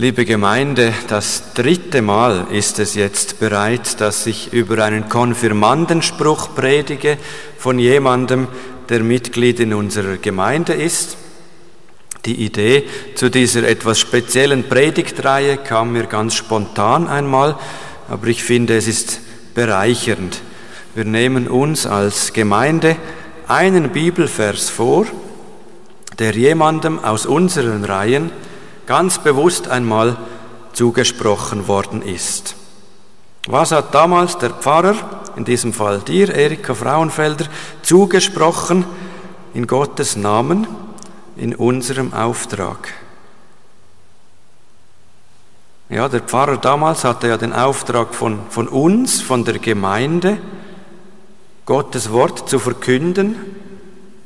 Liebe Gemeinde, das dritte Mal ist es jetzt bereit, dass ich über einen Konfirmandenspruch predige von jemandem, der Mitglied in unserer Gemeinde ist. Die Idee zu dieser etwas speziellen Predigtreihe kam mir ganz spontan einmal, aber ich finde, es ist bereichernd. Wir nehmen uns als Gemeinde einen Bibelvers vor, der jemandem aus unseren Reihen ganz bewusst einmal zugesprochen worden ist. Was hat damals der Pfarrer, in diesem Fall dir, Erika Frauenfelder, zugesprochen in Gottes Namen, in unserem Auftrag? Ja, der Pfarrer damals hatte ja den Auftrag von, von uns, von der Gemeinde, Gottes Wort zu verkünden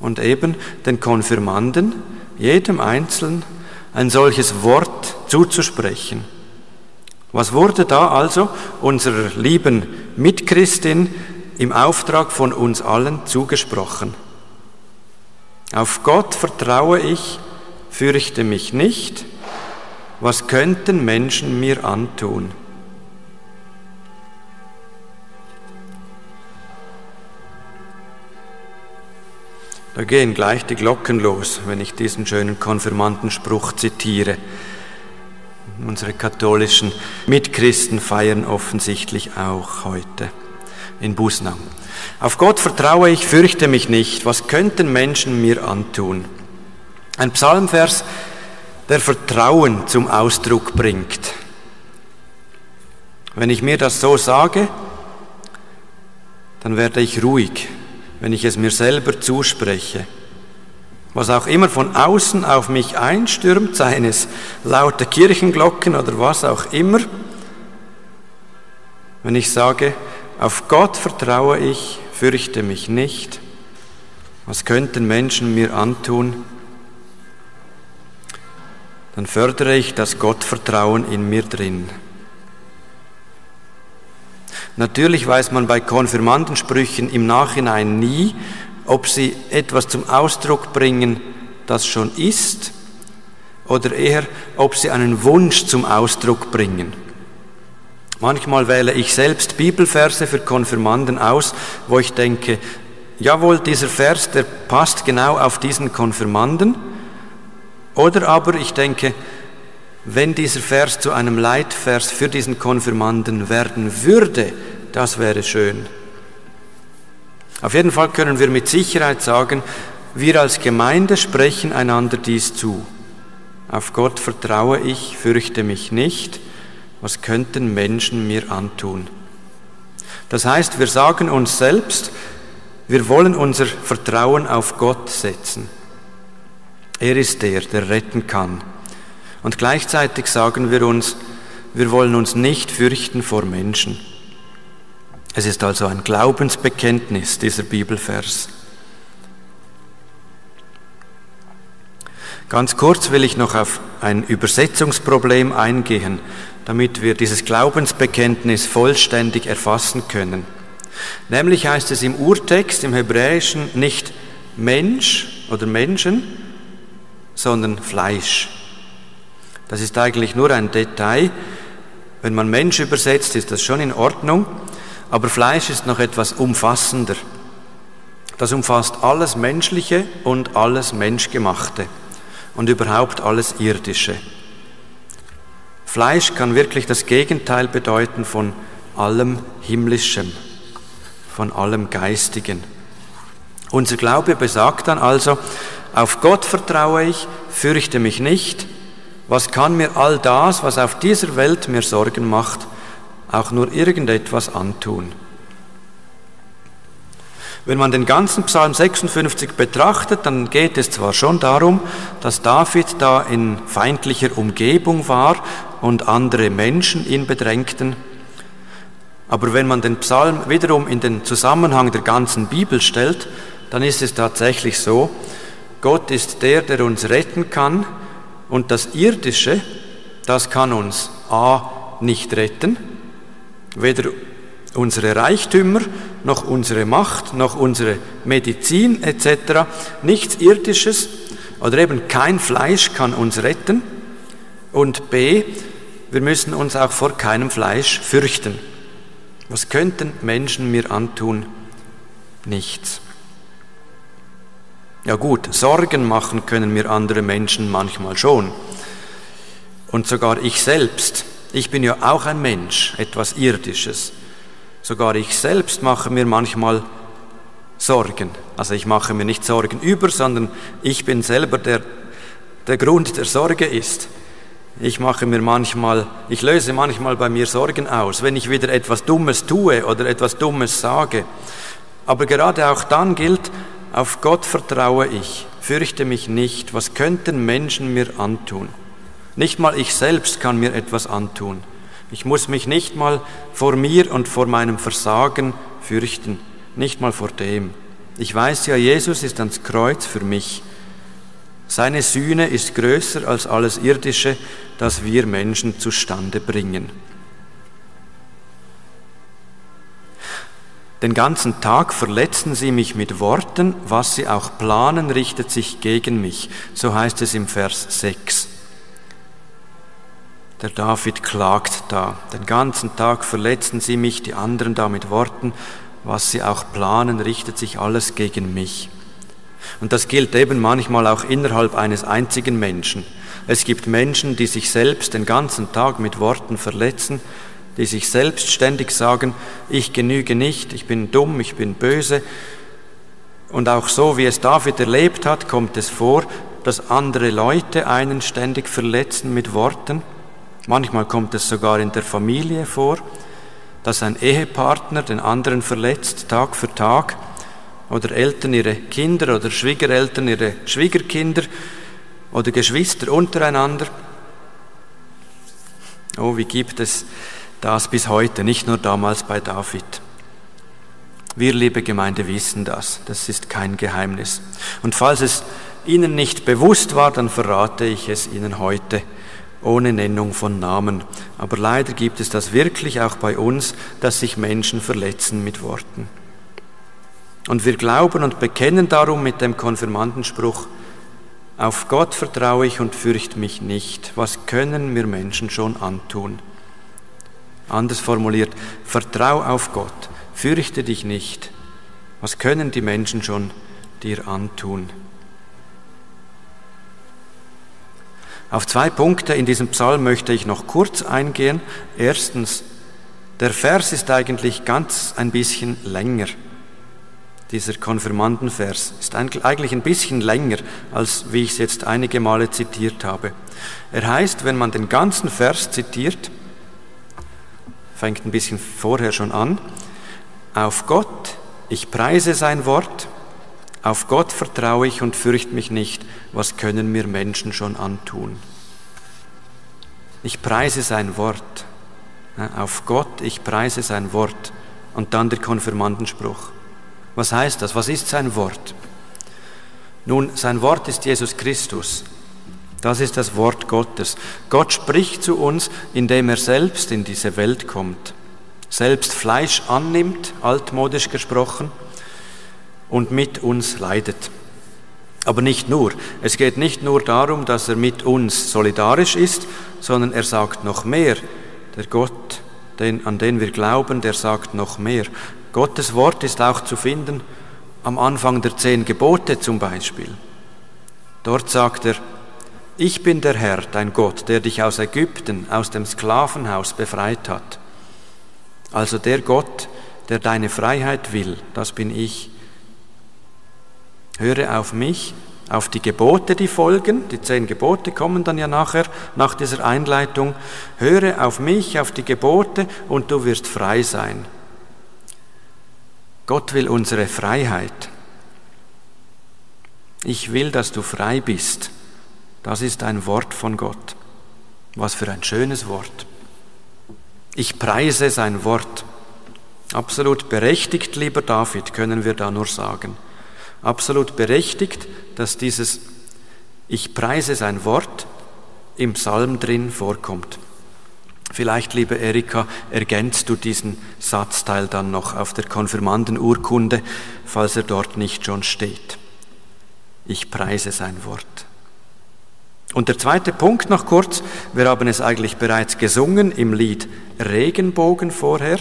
und eben den Konfirmanden, jedem Einzelnen, ein solches Wort zuzusprechen. Was wurde da also unserer lieben Mitchristin im Auftrag von uns allen zugesprochen? Auf Gott vertraue ich, fürchte mich nicht, was könnten Menschen mir antun? Da gehen gleich die Glocken los, wenn ich diesen schönen Konfirmandenspruch zitiere. Unsere katholischen Mitchristen feiern offensichtlich auch heute in Busnang. Auf Gott vertraue ich, fürchte mich nicht. Was könnten Menschen mir antun? Ein Psalmvers, der Vertrauen zum Ausdruck bringt. Wenn ich mir das so sage, dann werde ich ruhig, wenn ich es mir selber zuspreche. Was auch immer von außen auf mich einstürmt, seien es laute Kirchenglocken oder was auch immer, wenn ich sage, auf Gott vertraue ich, fürchte mich nicht, was könnten Menschen mir antun, dann fördere ich das Gottvertrauen in mir drin. Natürlich weiß man bei Konfirmandensprüchen im Nachhinein nie, ob sie etwas zum Ausdruck bringen, das schon ist, oder eher, ob sie einen Wunsch zum Ausdruck bringen. Manchmal wähle ich selbst Bibelverse für Konfirmanden aus, wo ich denke, jawohl, dieser Vers, der passt genau auf diesen Konfirmanden. Oder aber ich denke, wenn dieser Vers zu einem Leitvers für diesen Konfirmanden werden würde, das wäre schön. Auf jeden Fall können wir mit Sicherheit sagen, wir als Gemeinde sprechen einander dies zu. Auf Gott vertraue ich, fürchte mich nicht, was könnten Menschen mir antun. Das heißt, wir sagen uns selbst, wir wollen unser Vertrauen auf Gott setzen. Er ist der, der retten kann. Und gleichzeitig sagen wir uns, wir wollen uns nicht fürchten vor Menschen. Es ist also ein Glaubensbekenntnis, dieser Bibelvers. Ganz kurz will ich noch auf ein Übersetzungsproblem eingehen, damit wir dieses Glaubensbekenntnis vollständig erfassen können. Nämlich heißt es im Urtext, im Hebräischen, nicht Mensch oder Menschen, sondern Fleisch. Das ist eigentlich nur ein Detail. Wenn man Mensch übersetzt, ist das schon in Ordnung, aber Fleisch ist noch etwas umfassender. Das umfasst alles Menschliche und alles Menschgemachte und überhaupt alles Irdische. Fleisch kann wirklich das Gegenteil bedeuten von allem Himmlischem, von allem Geistigen. Unser Glaube besagt dann also, auf Gott vertraue ich, fürchte mich nicht, was kann mir all das, was auf dieser Welt mir Sorgen macht, auch nur irgendetwas antun? Wenn man den ganzen Psalm 56 betrachtet, dann geht es zwar schon darum, dass David da in feindlicher Umgebung war und andere Menschen ihn bedrängten, aber wenn man den Psalm wiederum in den Zusammenhang der ganzen Bibel stellt, dann ist es tatsächlich so, Gott ist der, der uns retten kann, und das Irdische, das kann uns a nicht retten, weder unsere Reichtümer, noch unsere Macht, noch unsere Medizin etc. Nichts Irdisches oder eben kein Fleisch kann uns retten. Und B, wir müssen uns auch vor keinem Fleisch fürchten. Was könnten Menschen mir antun? Nichts. Ja gut, Sorgen machen können mir andere Menschen manchmal schon. Und sogar ich selbst. Ich bin ja auch ein Mensch, etwas Irdisches. Sogar ich selbst mache mir manchmal Sorgen. Also ich mache mir nicht Sorgen über, sondern ich bin selber der, der Grund der Sorge ist. Ich mache mir manchmal, ich löse manchmal bei mir Sorgen aus, wenn ich wieder etwas Dummes tue oder etwas Dummes sage. Aber gerade auch dann gilt, auf Gott vertraue ich, fürchte mich nicht, was könnten Menschen mir antun? Nicht mal ich selbst kann mir etwas antun. Ich muss mich nicht mal vor mir und vor meinem Versagen fürchten, nicht mal vor dem. Ich weiß ja, Jesus ist ans Kreuz für mich. Seine Sühne ist größer als alles Irdische, das wir Menschen zustande bringen. Den ganzen Tag verletzen sie mich mit Worten, was sie auch planen, richtet sich gegen mich. So heißt es im Vers 6. Der David klagt da. Den ganzen Tag verletzen sie mich, die anderen da mit Worten. Was sie auch planen, richtet sich alles gegen mich. Und das gilt eben manchmal auch innerhalb eines einzigen Menschen. Es gibt Menschen, die sich selbst den ganzen Tag mit Worten verletzen, die sich selbst ständig sagen, ich genüge nicht, ich bin dumm, ich bin böse. Und auch so, wie es David erlebt hat, kommt es vor, dass andere Leute einen ständig verletzen mit Worten. Manchmal kommt es sogar in der Familie vor, dass ein Ehepartner den anderen verletzt, Tag für Tag, oder Eltern ihre Kinder oder Schwiegereltern ihre Schwiegerkinder oder Geschwister untereinander. Oh, wie gibt es das bis heute, nicht nur damals bei David. Wir, liebe Gemeinde, wissen das. Das ist kein Geheimnis. Und falls es Ihnen nicht bewusst war, dann verrate ich es Ihnen heute ohne Nennung von Namen. Aber leider gibt es das wirklich auch bei uns, dass sich Menschen verletzen mit Worten. Und wir glauben und bekennen darum mit dem Konfirmandenspruch, auf Gott vertraue ich und fürchte mich nicht. Was können mir Menschen schon antun? Anders formuliert, vertrau auf Gott, fürchte dich nicht. Was können die Menschen schon dir antun? Auf zwei Punkte in diesem Psalm möchte ich noch kurz eingehen. Erstens, der Vers ist eigentlich ganz ein bisschen länger. Dieser Konfirmandenvers ist eigentlich ein bisschen länger, als wie ich es jetzt einige Male zitiert habe. Er heißt, wenn man den ganzen Vers zitiert, fängt ein bisschen vorher schon an, auf Gott, ich preise sein Wort, auf Gott vertraue ich und fürchte mich nicht, was können mir Menschen schon antun. Ich preise sein Wort. Auf Gott, ich preise sein Wort. Und dann der Konfirmandenspruch. Was heißt das? Was ist sein Wort? Nun, sein Wort ist Jesus Christus. Das ist das Wort Gottes. Gott spricht zu uns, indem er selbst in diese Welt kommt, selbst Fleisch annimmt, altmodisch gesprochen, und mit uns leidet. Aber nicht nur. Es geht nicht nur darum, dass er mit uns solidarisch ist, sondern er sagt noch mehr. Der Gott, den, an den wir glauben, der sagt noch mehr. Gottes Wort ist auch zu finden am Anfang der zehn Gebote zum Beispiel. Dort sagt er, ich bin der Herr, dein Gott, der dich aus Ägypten, aus dem Sklavenhaus befreit hat. Also der Gott, der deine Freiheit will, das bin ich. Höre auf mich, auf die Gebote, die folgen. Die zehn Gebote kommen dann ja nachher, nach dieser Einleitung. Höre auf mich, auf die Gebote und du wirst frei sein. Gott will unsere Freiheit. Ich will, dass du frei bist. Das ist ein Wort von Gott. Was für ein schönes Wort. Ich preise sein Wort. Absolut berechtigt, lieber David, können wir da nur sagen absolut berechtigt, dass dieses Ich preise sein Wort im Psalm drin vorkommt. Vielleicht, liebe Erika, ergänzt du diesen Satzteil dann noch auf der Konfirmandenurkunde, falls er dort nicht schon steht. Ich preise sein Wort. Und der zweite Punkt noch kurz, wir haben es eigentlich bereits gesungen im Lied Regenbogen vorher.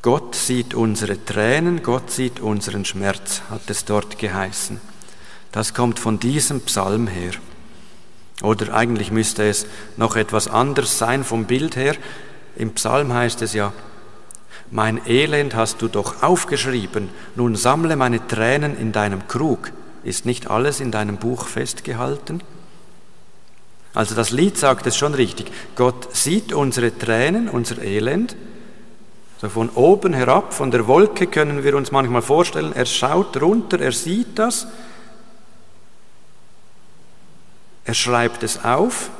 Gott sieht unsere Tränen, Gott sieht unseren Schmerz, hat es dort geheißen. Das kommt von diesem Psalm her. Oder eigentlich müsste es noch etwas anders sein vom Bild her. Im Psalm heißt es ja, mein Elend hast du doch aufgeschrieben, nun sammle meine Tränen in deinem Krug. Ist nicht alles in deinem Buch festgehalten? Also das Lied sagt es schon richtig. Gott sieht unsere Tränen, unser Elend, so von oben herab, von der Wolke können wir uns manchmal vorstellen, er schaut runter, er sieht das, er schreibt es auf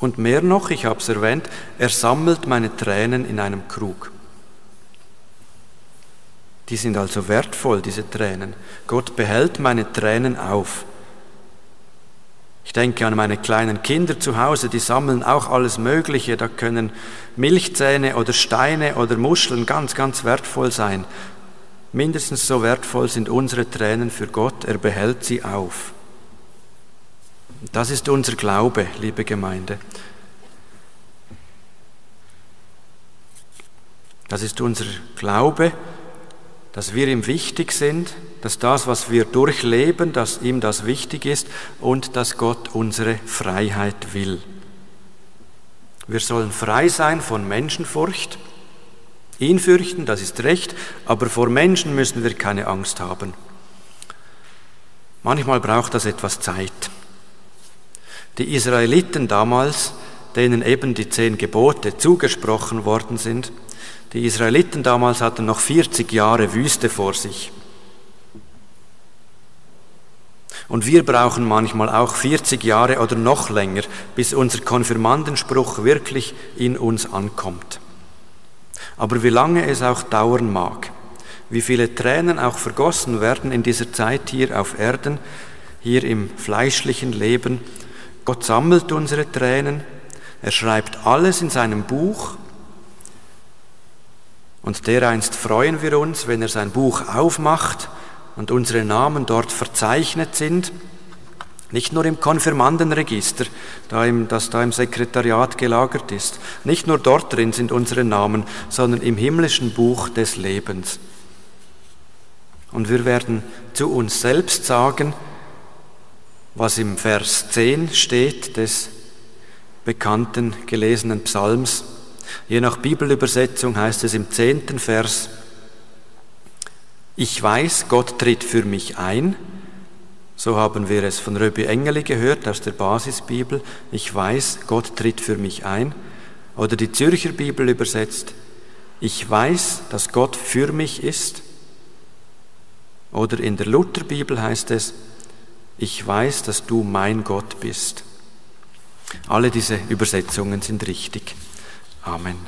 und mehr noch, ich habe es erwähnt, er sammelt meine Tränen in einem Krug. Die sind also wertvoll, diese Tränen. Gott behält meine Tränen auf. Ich denke an meine kleinen Kinder zu Hause, die sammeln auch alles Mögliche. Da können Milchzähne oder Steine oder Muscheln ganz, ganz wertvoll sein. Mindestens so wertvoll sind unsere Tränen für Gott. Er behält sie auf. Das ist unser Glaube, liebe Gemeinde. Das ist unser Glaube, dass wir ihm wichtig sind, dass das, was wir durchleben, dass ihm das wichtig ist und dass Gott unsere Freiheit will. Wir sollen frei sein von Menschenfurcht, ihn fürchten, das ist recht, aber vor Menschen müssen wir keine Angst haben. Manchmal braucht das etwas Zeit. Die Israeliten damals, denen eben die zehn Gebote zugesprochen worden sind, die Israeliten damals hatten noch 40 Jahre Wüste vor sich. Und wir brauchen manchmal auch 40 Jahre oder noch länger, bis unser Konfirmandenspruch wirklich in uns ankommt. Aber wie lange es auch dauern mag, wie viele Tränen auch vergossen werden in dieser Zeit hier auf Erden, hier im fleischlichen Leben, Gott sammelt unsere Tränen, er schreibt alles in seinem Buch und dereinst freuen wir uns, wenn er sein Buch aufmacht und unsere Namen dort verzeichnet sind. Nicht nur im Konfirmandenregister, das da im Sekretariat gelagert ist. Nicht nur dort drin sind unsere Namen, sondern im himmlischen Buch des Lebens. Und wir werden zu uns selbst sagen, was im Vers 10 steht des bekannten gelesenen Psalms. Je nach Bibelübersetzung heißt es im zehnten Vers, ich weiß, Gott tritt für mich ein. So haben wir es von Röbi Engeli gehört aus der Basisbibel. Ich weiß, Gott tritt für mich ein. Oder die Zürcher Bibel übersetzt, ich weiß, dass Gott für mich ist. Oder in der Lutherbibel heißt es, ich weiß, dass du mein Gott bist. Alle diese Übersetzungen sind richtig. Amen.